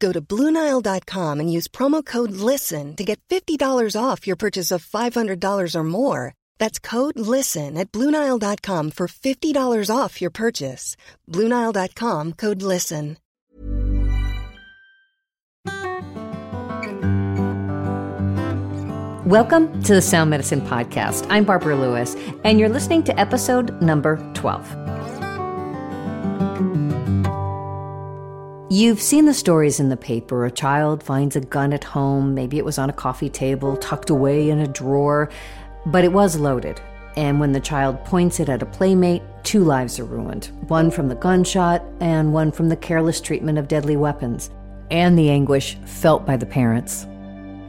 Go to BlueNile.com and use promo code LISTEN to get $50 off your purchase of $500 or more. That's code LISTEN at BlueNile.com for $50 off your purchase. BlueNile.com code LISTEN. Welcome to the Sound Medicine Podcast. I'm Barbara Lewis, and you're listening to episode number 12. You've seen the stories in the paper. A child finds a gun at home. Maybe it was on a coffee table, tucked away in a drawer, but it was loaded. And when the child points it at a playmate, two lives are ruined one from the gunshot, and one from the careless treatment of deadly weapons, and the anguish felt by the parents.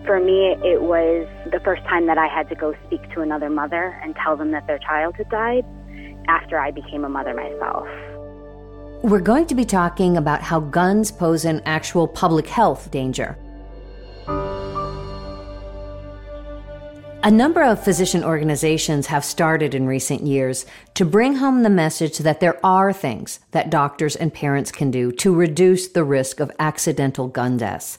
For me, it was the first time that I had to go speak to another mother and tell them that their child had died after I became a mother myself. We're going to be talking about how guns pose an actual public health danger. A number of physician organizations have started in recent years to bring home the message that there are things that doctors and parents can do to reduce the risk of accidental gun deaths.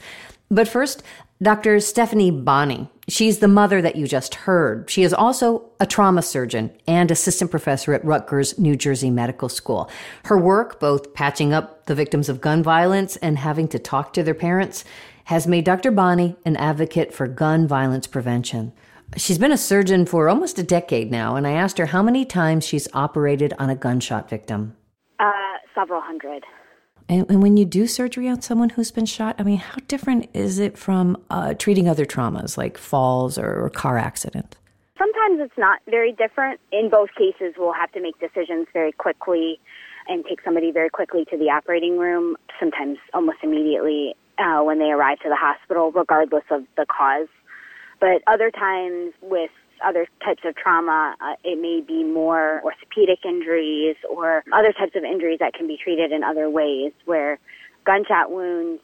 But first, Dr. Stephanie Bonney. She's the mother that you just heard. She is also a trauma surgeon and assistant professor at Rutgers, New Jersey Medical School. Her work, both patching up the victims of gun violence and having to talk to their parents, has made Dr. Bonney an advocate for gun violence prevention. She's been a surgeon for almost a decade now, and I asked her how many times she's operated on a gunshot victim. Uh, several hundred. And, and, when you do surgery on someone who's been shot, I mean, how different is it from uh, treating other traumas like falls or, or car accidents? Sometimes it's not very different. In both cases, we'll have to make decisions very quickly and take somebody very quickly to the operating room, sometimes almost immediately uh, when they arrive to the hospital, regardless of the cause. But other times with other types of trauma. Uh, it may be more orthopedic injuries or other types of injuries that can be treated in other ways where gunshot wounds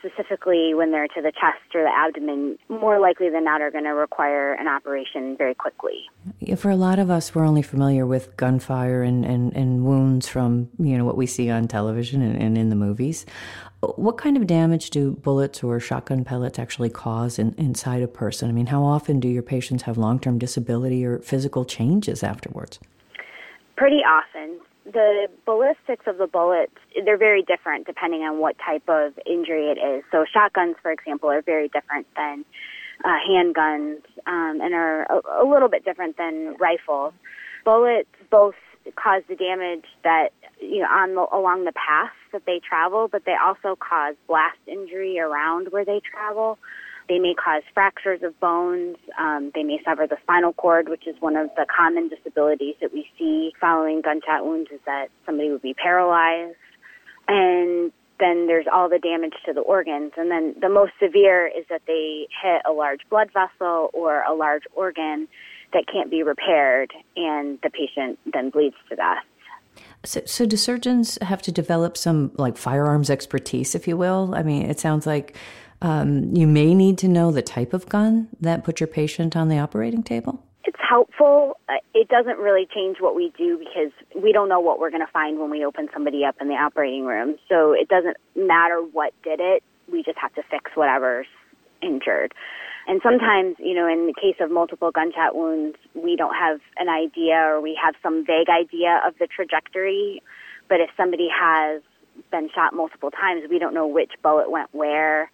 specifically when they're to the chest or the abdomen, more likely than not are going to require an operation very quickly. Yeah, for a lot of us, we're only familiar with gunfire and, and, and wounds from you know what we see on television and, and in the movies. What kind of damage do bullets or shotgun pellets actually cause in, inside a person? I mean, how often do your patients have long term disability or physical changes afterwards? Pretty often. The ballistics of the bullets, they're very different depending on what type of injury it is. So, shotguns, for example, are very different than uh, handguns um, and are a, a little bit different than rifles. Bullets both cause the damage that you know on the, along the path that they travel, but they also cause blast injury around where they travel. They may cause fractures of bones. Um, they may sever the spinal cord, which is one of the common disabilities that we see following gunshot wounds. Is that somebody would be paralyzed, and then there's all the damage to the organs. And then the most severe is that they hit a large blood vessel or a large organ that can't be repaired, and the patient then bleeds to death. So, so do surgeons have to develop some like firearms expertise, if you will? I mean, it sounds like um, you may need to know the type of gun that put your patient on the operating table. It's helpful. Uh, it doesn't really change what we do because we don't know what we're going to find when we open somebody up in the operating room. So it doesn't matter what did it. We just have to fix whatever's injured. And sometimes, you know, in the case of multiple gunshot wounds, we don't have an idea or we have some vague idea of the trajectory. But if somebody has been shot multiple times, we don't know which bullet went where.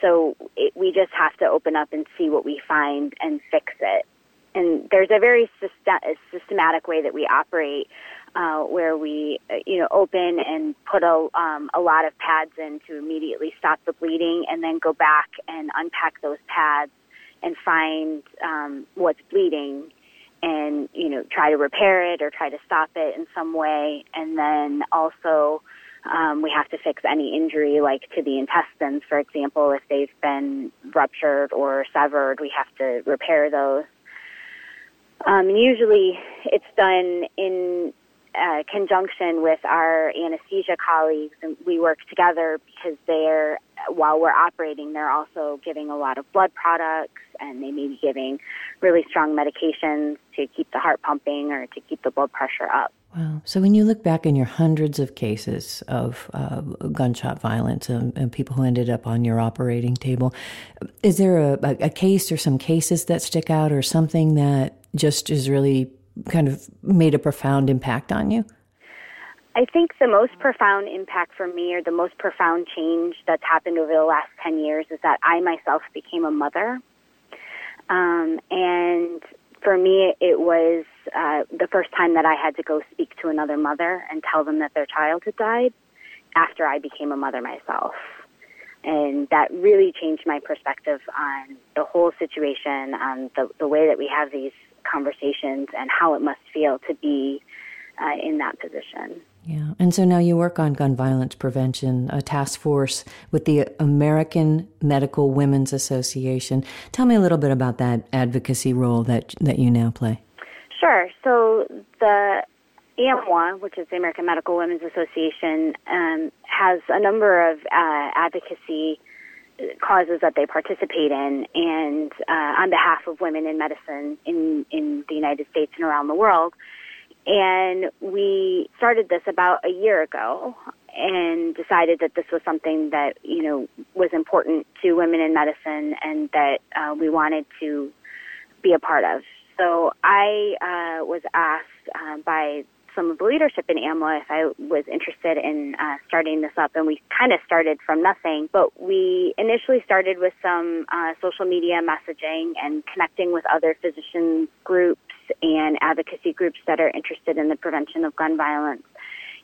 So it, we just have to open up and see what we find and fix it. And there's a very system, systematic way that we operate uh, where we, uh, you know, open and put a, um, a lot of pads in to immediately stop the bleeding, and then go back and unpack those pads and find um, what's bleeding, and you know, try to repair it or try to stop it in some way, and then also. Um, we have to fix any injury, like to the intestines, for example, if they've been ruptured or severed, we have to repair those. Um, and usually, it's done in uh, conjunction with our anesthesia colleagues, and we work together because they're while we're operating, they're also giving a lot of blood products, and they may be giving really strong medications to keep the heart pumping or to keep the blood pressure up. Wow. So when you look back in your hundreds of cases of uh, gunshot violence and, and, people who ended up on your operating table, is there a, a case or some cases that stick out or something that just is really kind of made a profound impact on you? I think the most profound impact for me, or the most profound change that's happened over the last 10 years, is that I myself became a mother. Um, and for me, it was uh, the first time that I had to go speak to another mother and tell them that their child had died after I became a mother myself. And that really changed my perspective on the whole situation, on the, the way that we have these conversations and how it must feel to be uh, in that position. Yeah. And so now you work on gun violence prevention, a task force with the American Medical Women's Association. Tell me a little bit about that advocacy role that that you now play. Sure. So the AMWA, which is the American Medical Women's Association, um, has a number of uh, advocacy causes that they participate in, and uh, on behalf of women in medicine in in the United States and around the world. And we started this about a year ago, and decided that this was something that you know was important to women in medicine, and that uh, we wanted to be a part of. So I uh, was asked uh, by some of the leadership in AMWA if I was interested in uh, starting this up, and we kind of started from nothing. But we initially started with some uh, social media messaging and connecting with other physician groups and advocacy groups that are interested in the prevention of gun violence.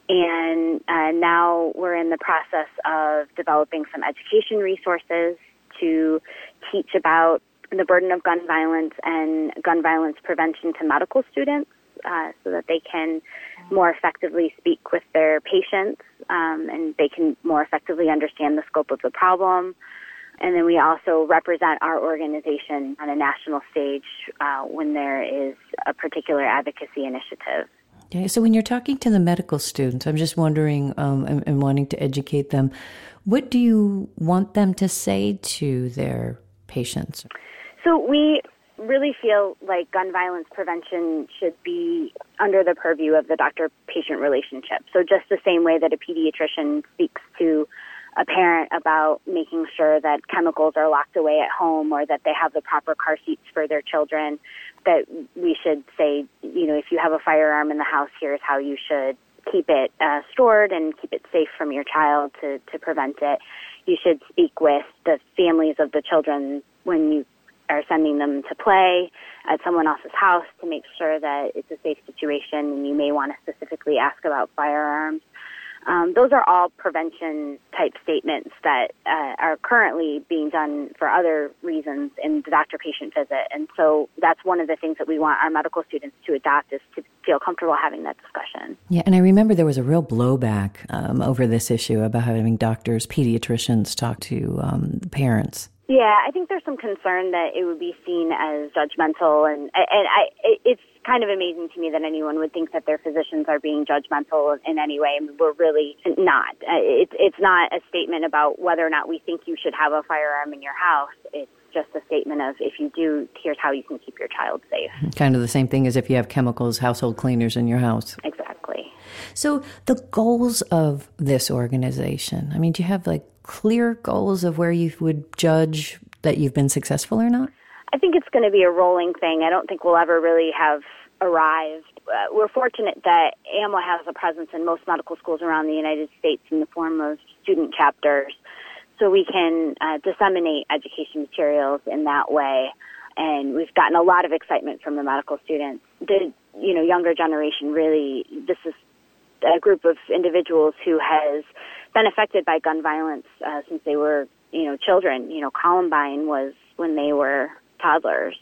And uh, now we're in the process of developing some education resources to teach about the burden of gun violence and gun violence prevention to medical students uh, so that they can more effectively speak with their patients um, and they can more effectively understand the scope of the problem. And then we also represent our organization on a national stage uh, when there is a particular advocacy initiative. Okay, so when you're talking to the medical students, I'm just wondering um, and, and wanting to educate them, what do you want them to say to their patients? So we really feel like gun violence prevention should be under the purview of the doctor patient relationship. So, just the same way that a pediatrician speaks to a parent about making sure that chemicals are locked away at home or that they have the proper car seats for their children, that we should say, you know, if you have a firearm in the house, here's how you should keep it uh, stored and keep it safe from your child to, to prevent it. You should speak with the families of the children when you are sending them to play at someone else's house to make sure that it's a safe situation and you may want to specifically ask about firearms. Um, those are all prevention type statements that uh, are currently being done for other reasons in the doctor patient visit. And so that's one of the things that we want our medical students to adopt is to feel comfortable having that discussion. Yeah, and I remember there was a real blowback um, over this issue about having doctors, pediatricians talk to um, parents. Yeah, I think there's some concern that it would be seen as judgmental, and and I it's kind of amazing to me that anyone would think that their physicians are being judgmental in any way. I mean, we're really not. Uh, it's it's not a statement about whether or not we think you should have a firearm in your house. It's just a statement of if you do, here's how you can keep your child safe. Kind of the same thing as if you have chemicals, household cleaners in your house. Exactly. So the goals of this organization. I mean, do you have like clear goals of where you would judge that you've been successful or not? I think it's going to be a rolling thing. I don't think we'll ever really have arrived. Uh, we're fortunate that AMWA has a presence in most medical schools around the United States in the form of student chapters. so we can uh, disseminate education materials in that way. And we've gotten a lot of excitement from the medical students. The you know younger generation really this is a group of individuals who has been affected by gun violence uh, since they were you know children. You know Columbine was when they were toddlers.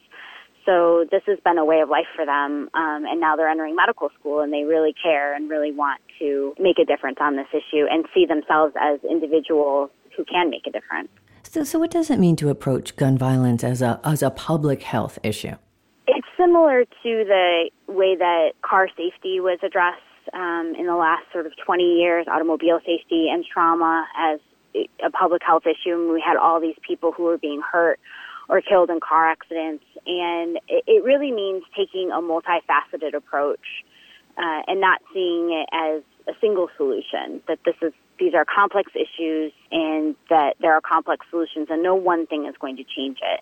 So this has been a way of life for them, um, and now they're entering medical school, and they really care and really want to make a difference on this issue and see themselves as individuals who can make a difference. So, so what does it mean to approach gun violence as a as a public health issue? It's similar to the way that car safety was addressed um, in the last sort of 20 years, automobile safety and trauma as a public health issue. And we had all these people who were being hurt or killed in car accidents. And it, it really means taking a multifaceted approach uh, and not seeing it as a single solution. That this is these are complex issues and that there are complex solutions, and no one thing is going to change it.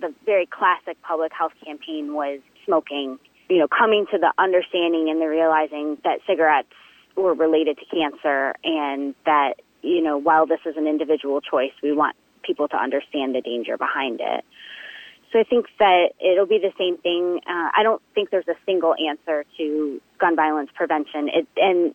The very classic public health campaign was smoking. You know, coming to the understanding and the realizing that cigarettes were related to cancer, and that you know, while this is an individual choice, we want people to understand the danger behind it. So I think that it'll be the same thing. Uh, I don't think there's a single answer to gun violence prevention. It, and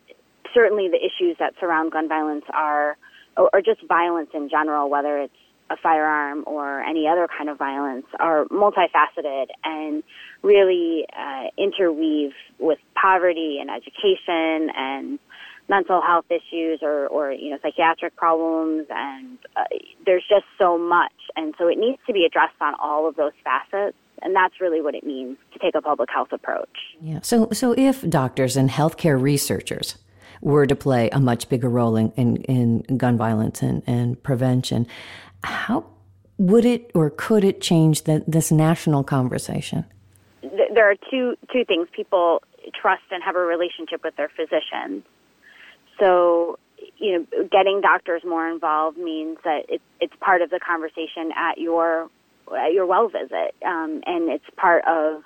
certainly the issues that surround gun violence are, or, or just violence in general, whether it's a firearm or any other kind of violence, are multifaceted and really uh, interweave with poverty and education and mental health issues or, or you know psychiatric problems and uh, there's just so much and so it needs to be addressed on all of those facets and that's really what it means to take a public health approach. Yeah. So so if doctors and healthcare researchers were to play a much bigger role in, in, in gun violence and, and prevention, how would it or could it change the, this national conversation? There are two two things. People trust and have a relationship with their physicians so, you know, getting doctors more involved means that it, it's part of the conversation at your at your well visit, um, and it's part of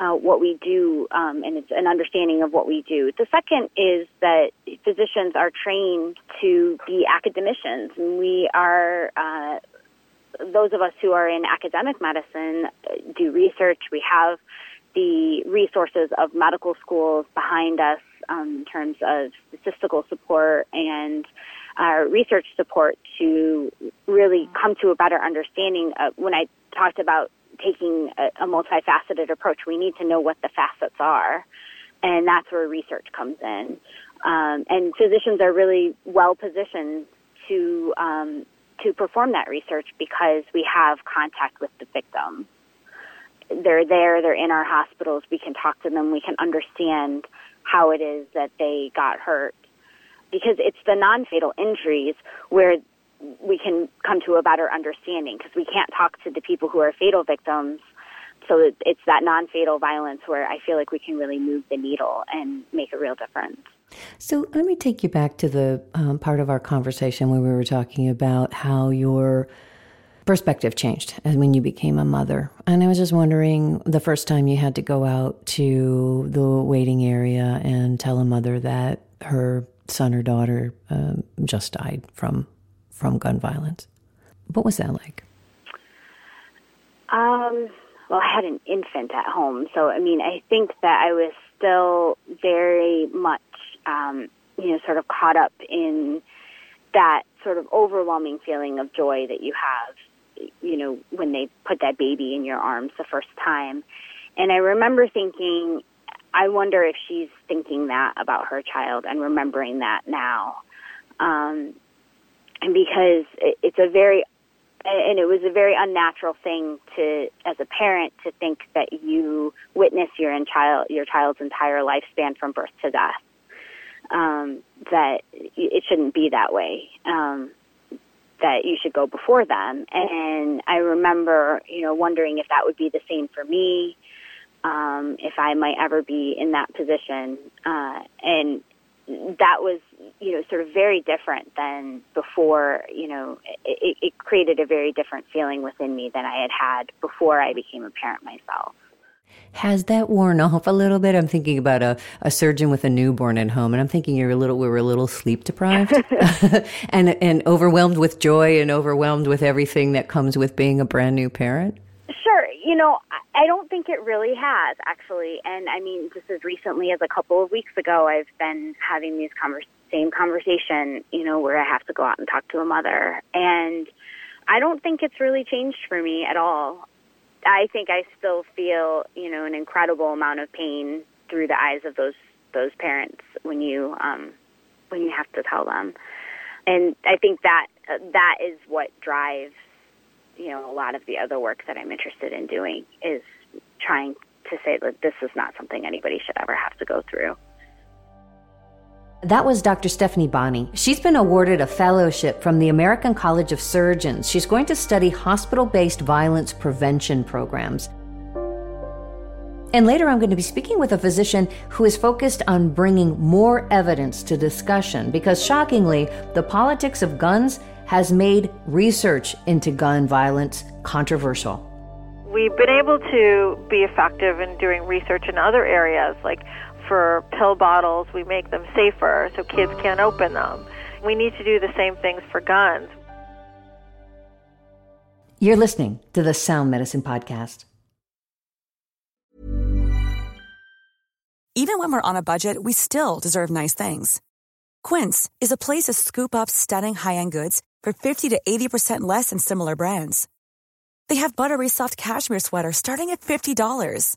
uh, what we do, um, and it's an understanding of what we do. The second is that physicians are trained to be academicians, and we are. Uh, those of us who are in academic medicine uh, do research. We have the resources of medical schools behind us um, in terms of statistical support and uh, research support to really come to a better understanding of when I talked about taking a, a multifaceted approach, we need to know what the facets are. And that's where research comes in. Um, and physicians are really well positioned to um, to perform that research because we have contact with the victim. They're there, they're in our hospitals, we can talk to them, we can understand how it is that they got hurt. Because it's the non fatal injuries where we can come to a better understanding because we can't talk to the people who are fatal victims. So it's that non fatal violence where I feel like we can really move the needle and make a real difference. So let me take you back to the um, part of our conversation where we were talking about how your perspective changed when you became a mother. And I was just wondering the first time you had to go out to the waiting area and tell a mother that her son or daughter um, just died from from gun violence. What was that like? Um, well, I had an infant at home, so I mean, I think that I was still very much, um, you know, sort of caught up in that sort of overwhelming feeling of joy that you have you know, when they put that baby in your arms the first time. And I remember thinking, I wonder if she's thinking that about her child and remembering that now. Um, and because it, it's a very, and it was a very unnatural thing to, as a parent, to think that you witness your child, your child's entire lifespan from birth to death. Um, that it shouldn't be that way. Um, that you should go before them. And I remember, you know, wondering if that would be the same for me, um, if I might ever be in that position. Uh, and that was, you know, sort of very different than before, you know, it, it created a very different feeling within me than I had had before I became a parent myself. Has that worn off a little bit? I'm thinking about a, a surgeon with a newborn at home, and I'm thinking you're a little we were a little sleep deprived and and overwhelmed with joy and overwhelmed with everything that comes with being a brand new parent. Sure, you know, I don't think it really has actually, and I mean, just as recently as a couple of weeks ago, I've been having these convers- same conversation, you know, where I have to go out and talk to a mother, and I don't think it's really changed for me at all. I think I still feel, you know, an incredible amount of pain through the eyes of those those parents when you um, when you have to tell them, and I think that uh, that is what drives, you know, a lot of the other work that I'm interested in doing is trying to say that this is not something anybody should ever have to go through. That was Dr. Stephanie Bonney. She's been awarded a fellowship from the American College of Surgeons. She's going to study hospital based violence prevention programs. And later, I'm going to be speaking with a physician who is focused on bringing more evidence to discussion because, shockingly, the politics of guns has made research into gun violence controversial. We've been able to be effective in doing research in other areas like for pill bottles, we make them safer so kids can't open them. We need to do the same things for guns. You're listening to the Sound Medicine Podcast. Even when we're on a budget, we still deserve nice things. Quince is a place to scoop up stunning high end goods for 50 to 80% less than similar brands. They have buttery soft cashmere sweaters starting at $50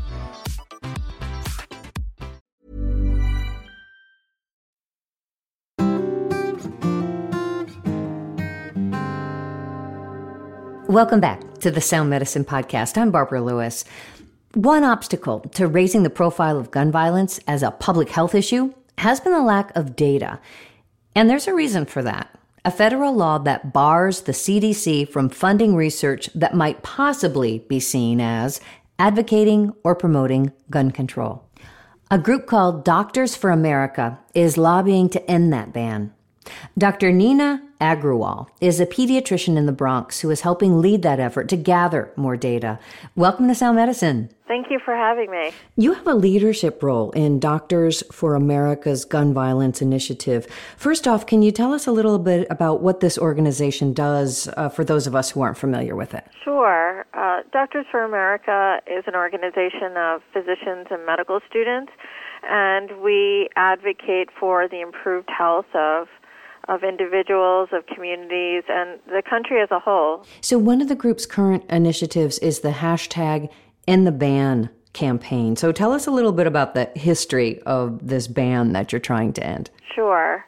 Welcome back to the Sound Medicine Podcast. I'm Barbara Lewis. One obstacle to raising the profile of gun violence as a public health issue has been the lack of data. And there's a reason for that. A federal law that bars the CDC from funding research that might possibly be seen as advocating or promoting gun control. A group called Doctors for America is lobbying to end that ban. Dr. Nina Agrawal is a pediatrician in the Bronx who is helping lead that effort to gather more data. Welcome to Sound Medicine. Thank you for having me. You have a leadership role in Doctors for America's Gun Violence Initiative. First off, can you tell us a little bit about what this organization does uh, for those of us who aren't familiar with it? Sure. Uh, Doctors for America is an organization of physicians and medical students, and we advocate for the improved health of of individuals, of communities, and the country as a whole. So, one of the group's current initiatives is the hashtag End the Ban campaign. So, tell us a little bit about the history of this ban that you're trying to end. Sure.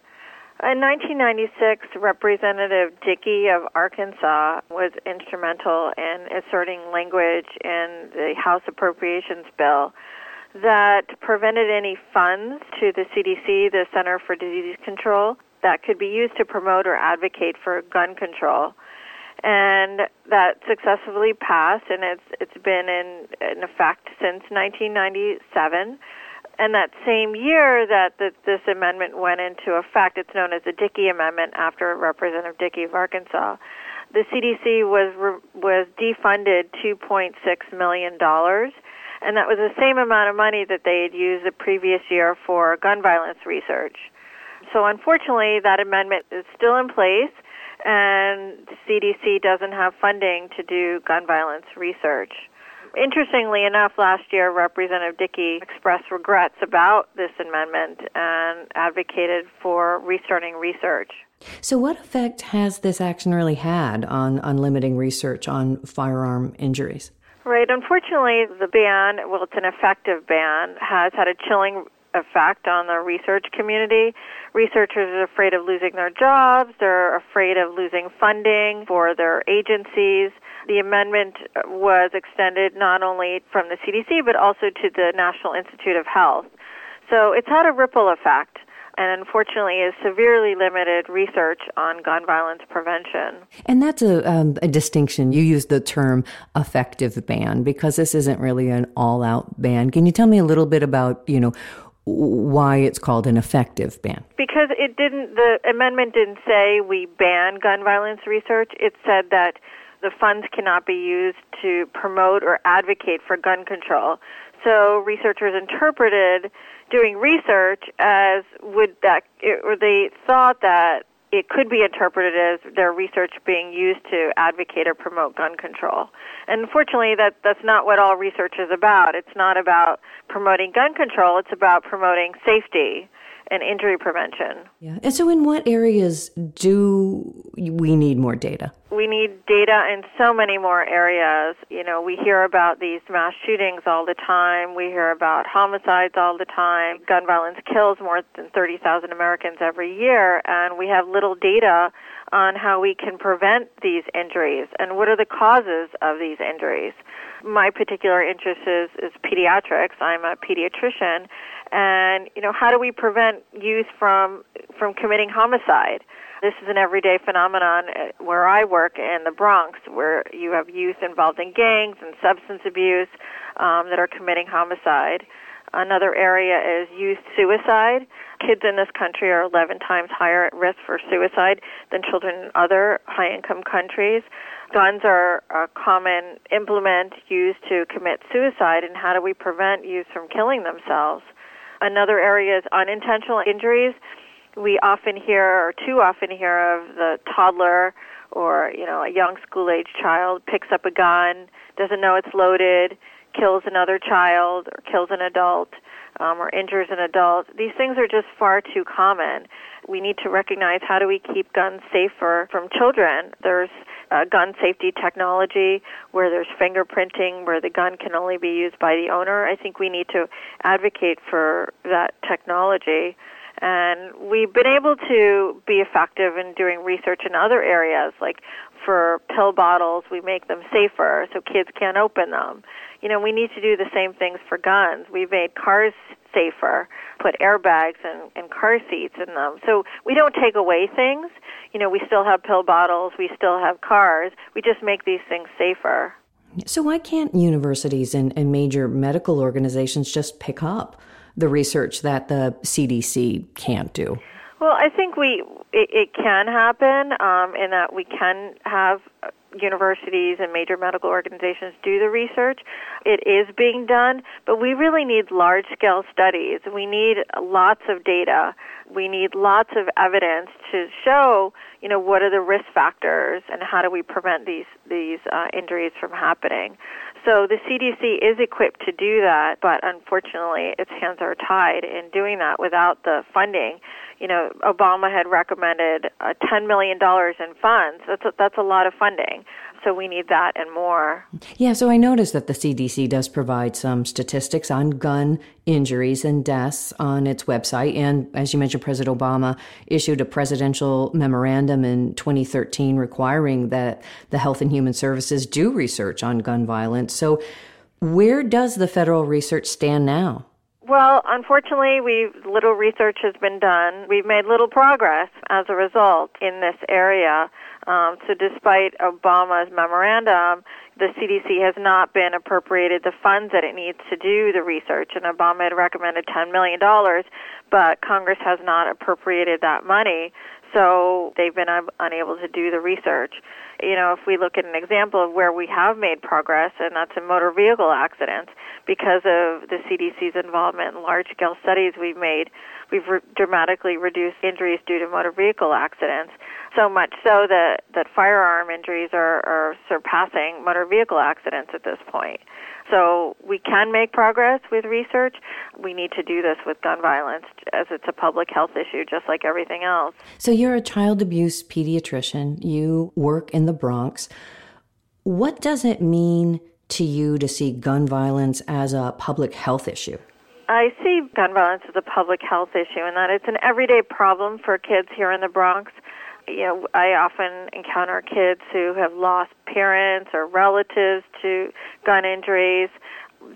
In 1996, Representative Dickey of Arkansas was instrumental in asserting language in the House Appropriations Bill that prevented any funds to the CDC, the Center for Disease Control, that could be used to promote or advocate for gun control. And that successfully passed, and it's it's been in, in effect since 1997. And that same year that the, this amendment went into effect, it's known as the Dickey Amendment after Representative Dickey of Arkansas. The CDC was was defunded 2.6 million dollars, and that was the same amount of money that they had used the previous year for gun violence research. So unfortunately, that amendment is still in place, and CDC doesn't have funding to do gun violence research. Interestingly enough, last year Representative Dickey expressed regrets about this amendment and advocated for restarting research. So, what effect has this action really had on, on limiting research on firearm injuries? Right. Unfortunately, the ban, well, it's an effective ban, has had a chilling effect on the research community. Researchers are afraid of losing their jobs. They're afraid of losing funding for their agencies. The amendment was extended not only from the CDC, but also to the National Institute of Health. So it's had a ripple effect and unfortunately is severely limited research on gun violence prevention. And that's a, um, a distinction. You use the term effective ban because this isn't really an all out ban. Can you tell me a little bit about, you know, why it's called an effective ban? Because it didn't, the amendment didn't say we ban gun violence research. It said that the funds cannot be used to promote or advocate for gun control. So researchers interpreted doing research as would that, or they thought that it could be interpreted as their research being used to advocate or promote gun control. And unfortunately, that, that's not what all research is about. It's not about promoting gun control, it's about promoting safety and injury prevention. Yeah. And so, in what areas do we need more data? We need data in so many more areas. You know, we hear about these mass shootings all the time. We hear about homicides all the time. Gun violence kills more than 30,000 Americans every year, and we have little data on how we can prevent these injuries and what are the causes of these injuries. My particular interest is, is pediatrics. I'm a pediatrician, and you know how do we prevent youth from from committing homicide this is an everyday phenomenon uh, where I work in the Bronx, where you have youth involved in gangs and substance abuse um, that are committing homicide. Another area is youth suicide. Kids in this country are 11 times higher at risk for suicide than children in other high income countries. Guns are a common implement used to commit suicide, and how do we prevent youth from killing themselves? Another area is unintentional injuries. We often hear, or too often hear, of the toddler or you know a young school age child picks up a gun, doesn't know it's loaded, kills another child or kills an adult um, or injures an adult. These things are just far too common. We need to recognize how do we keep guns safer from children. There's uh, gun safety technology where there's fingerprinting, where the gun can only be used by the owner. I think we need to advocate for that technology. And we've been able to be effective in doing research in other areas, like for pill bottles, we make them safer so kids can't open them. You know, we need to do the same things for guns. We've made cars safer, put airbags and, and car seats in them. So we don't take away things. You know, we still have pill bottles, we still have cars. We just make these things safer. So why can't universities and, and major medical organizations just pick up the research that the CDC can't do? Well, I think we it, it can happen um, in that we can have universities and major medical organizations do the research. It is being done, but we really need large scale studies. We need lots of data. We need lots of evidence to show, you know, what are the risk factors and how do we prevent these these uh, injuries from happening. So the CDC is equipped to do that, but unfortunately, its hands are tied in doing that without the funding. You know, Obama had recommended uh, $10 million in funds. That's a, that's a lot of funding. So we need that and more. Yeah, so I noticed that the CDC does provide some statistics on gun injuries and deaths on its website. And as you mentioned, President Obama issued a presidential memorandum in 2013 requiring that the Health and Human Services do research on gun violence. So where does the federal research stand now? Well, unfortunately, we little research has been done. We've made little progress as a result in this area. Um, so, despite Obama's memorandum, the CDC has not been appropriated the funds that it needs to do the research. And Obama had recommended $10 million, but Congress has not appropriated that money. So they've been un- unable to do the research. You know, if we look at an example of where we have made progress, and that's in motor vehicle accidents, because of the CDC's involvement in large scale studies we've made, we've re- dramatically reduced injuries due to motor vehicle accidents. So much so that, that firearm injuries are, are surpassing motor vehicle accidents at this point. So we can make progress with research. We need to do this with gun violence as it's a public health issue, just like everything else. So you're a child abuse pediatrician. You work in the Bronx. What does it mean to you to see gun violence as a public health issue? I see gun violence as a public health issue and that it's an everyday problem for kids here in the Bronx. You know, I often encounter kids who have lost parents or relatives to gun injuries.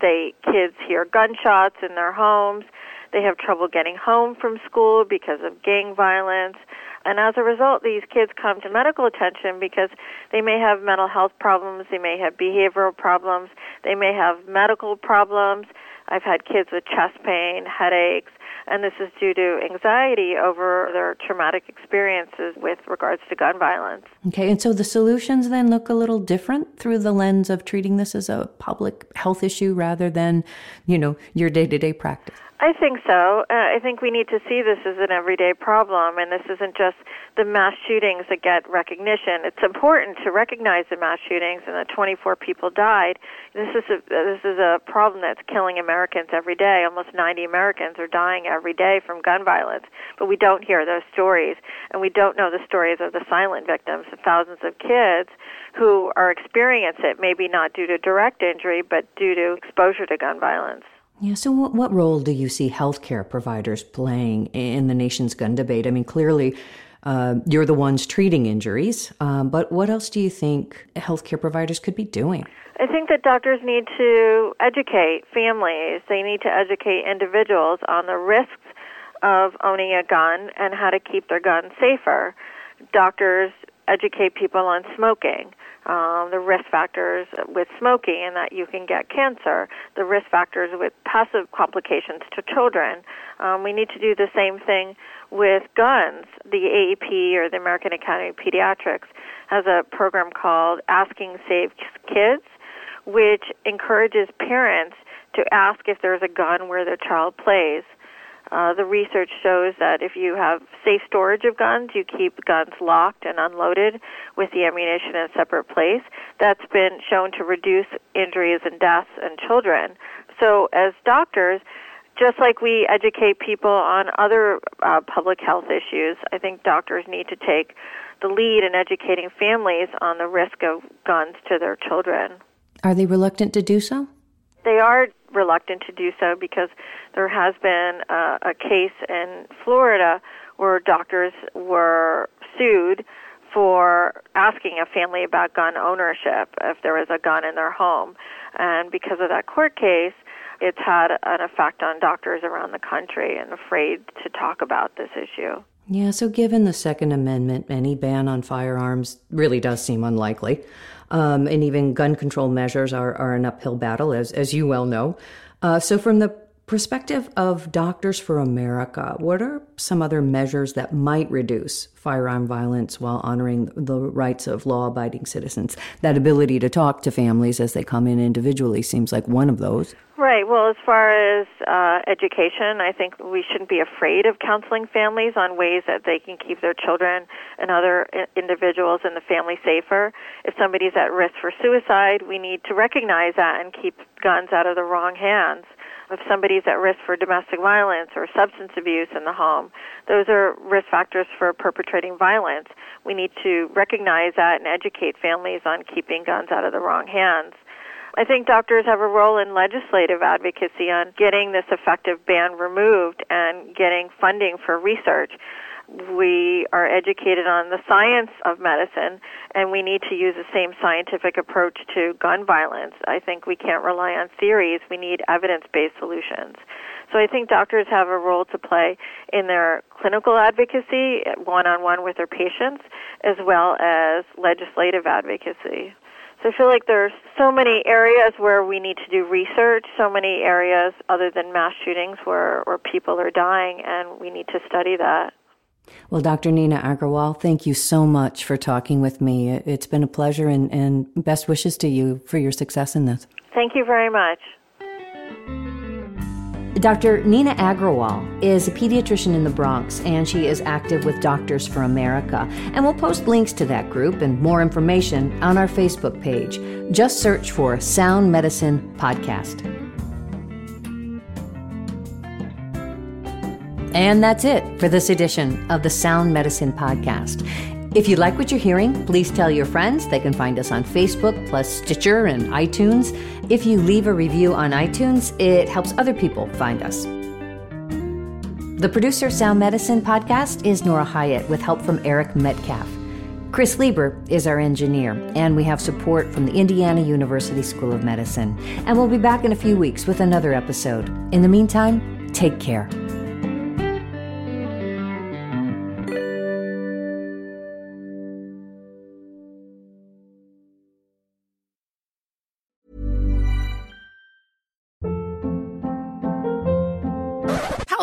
They kids hear gunshots in their homes. They have trouble getting home from school because of gang violence. And as a result, these kids come to medical attention because they may have mental health problems, they may have behavioral problems, they may have medical problems. I've had kids with chest pain, headaches, and this is due to anxiety over their traumatic experiences with regards to gun violence. Okay, and so the solutions then look a little different through the lens of treating this as a public health issue rather than, you know, your day to day practice. I think so. Uh, I think we need to see this as an everyday problem, and this isn't just the mass shootings that get recognition. It's important to recognize the mass shootings and that 24 people died. This is a, this is a problem that's killing Americans every day. Almost 90 Americans are dying every day from gun violence, but we don't hear those stories, and we don't know the stories of the silent victims, the thousands of kids who are experiencing it, maybe not due to direct injury, but due to exposure to gun violence. Yeah, so what, what role do you see healthcare providers playing in the nation's gun debate? I mean, clearly, uh, you're the ones treating injuries, um, but what else do you think healthcare providers could be doing? I think that doctors need to educate families. They need to educate individuals on the risks of owning a gun and how to keep their gun safer. Doctors educate people on smoking um, the risk factors with smoking and that you can get cancer, the risk factors with passive complications to children. Um, we need to do the same thing with guns. The AAP or the American Academy of Pediatrics has a program called Asking Saves Kids, which encourages parents to ask if there's a gun where their child plays. Uh, the research shows that if you have safe storage of guns, you keep guns locked and unloaded with the ammunition in a separate place. That's been shown to reduce injuries and deaths in children. So, as doctors, just like we educate people on other uh, public health issues, I think doctors need to take the lead in educating families on the risk of guns to their children. Are they reluctant to do so? They are reluctant to do so because there has been a, a case in Florida where doctors were sued for asking a family about gun ownership if there was a gun in their home. And because of that court case, it's had an effect on doctors around the country and afraid to talk about this issue. Yeah, so given the Second Amendment, any ban on firearms really does seem unlikely. Um, and even gun control measures are, are an uphill battle, as, as you well know. Uh, so, from the perspective of Doctors for America, what are some other measures that might reduce firearm violence while honoring the rights of law abiding citizens? That ability to talk to families as they come in individually seems like one of those. Right. Well, as far as uh, education, I think we shouldn't be afraid of counseling families on ways that they can keep their children and other individuals in the family safer. If somebody's at risk for suicide, we need to recognize that and keep guns out of the wrong hands if somebody's at risk for domestic violence or substance abuse in the home, those are risk factors for perpetrating violence. We need to recognize that and educate families on keeping guns out of the wrong hands. I think doctors have a role in legislative advocacy on getting this effective ban removed and getting funding for research we are educated on the science of medicine and we need to use the same scientific approach to gun violence. I think we can't rely on theories. We need evidence-based solutions. So I think doctors have a role to play in their clinical advocacy one-on-one with their patients as well as legislative advocacy. So I feel like there's so many areas where we need to do research, so many areas other than mass shootings where, where people are dying, and we need to study that. Well, Dr. Nina Agrawal, thank you so much for talking with me. It's been a pleasure and, and best wishes to you for your success in this. Thank you very much. Dr. Nina Agrawal is a pediatrician in the Bronx, and she is active with Doctors for America. And we'll post links to that group and more information on our Facebook page. Just search for Sound Medicine Podcast. And that's it for this edition of the Sound Medicine Podcast. If you like what you're hearing, please tell your friends. They can find us on Facebook, plus Stitcher and iTunes. If you leave a review on iTunes, it helps other people find us. The producer of Sound Medicine podcast is Nora Hyatt with help from Eric Metcalf. Chris Lieber is our engineer, and we have support from the Indiana University School of Medicine. And we'll be back in a few weeks with another episode. In the meantime, take care.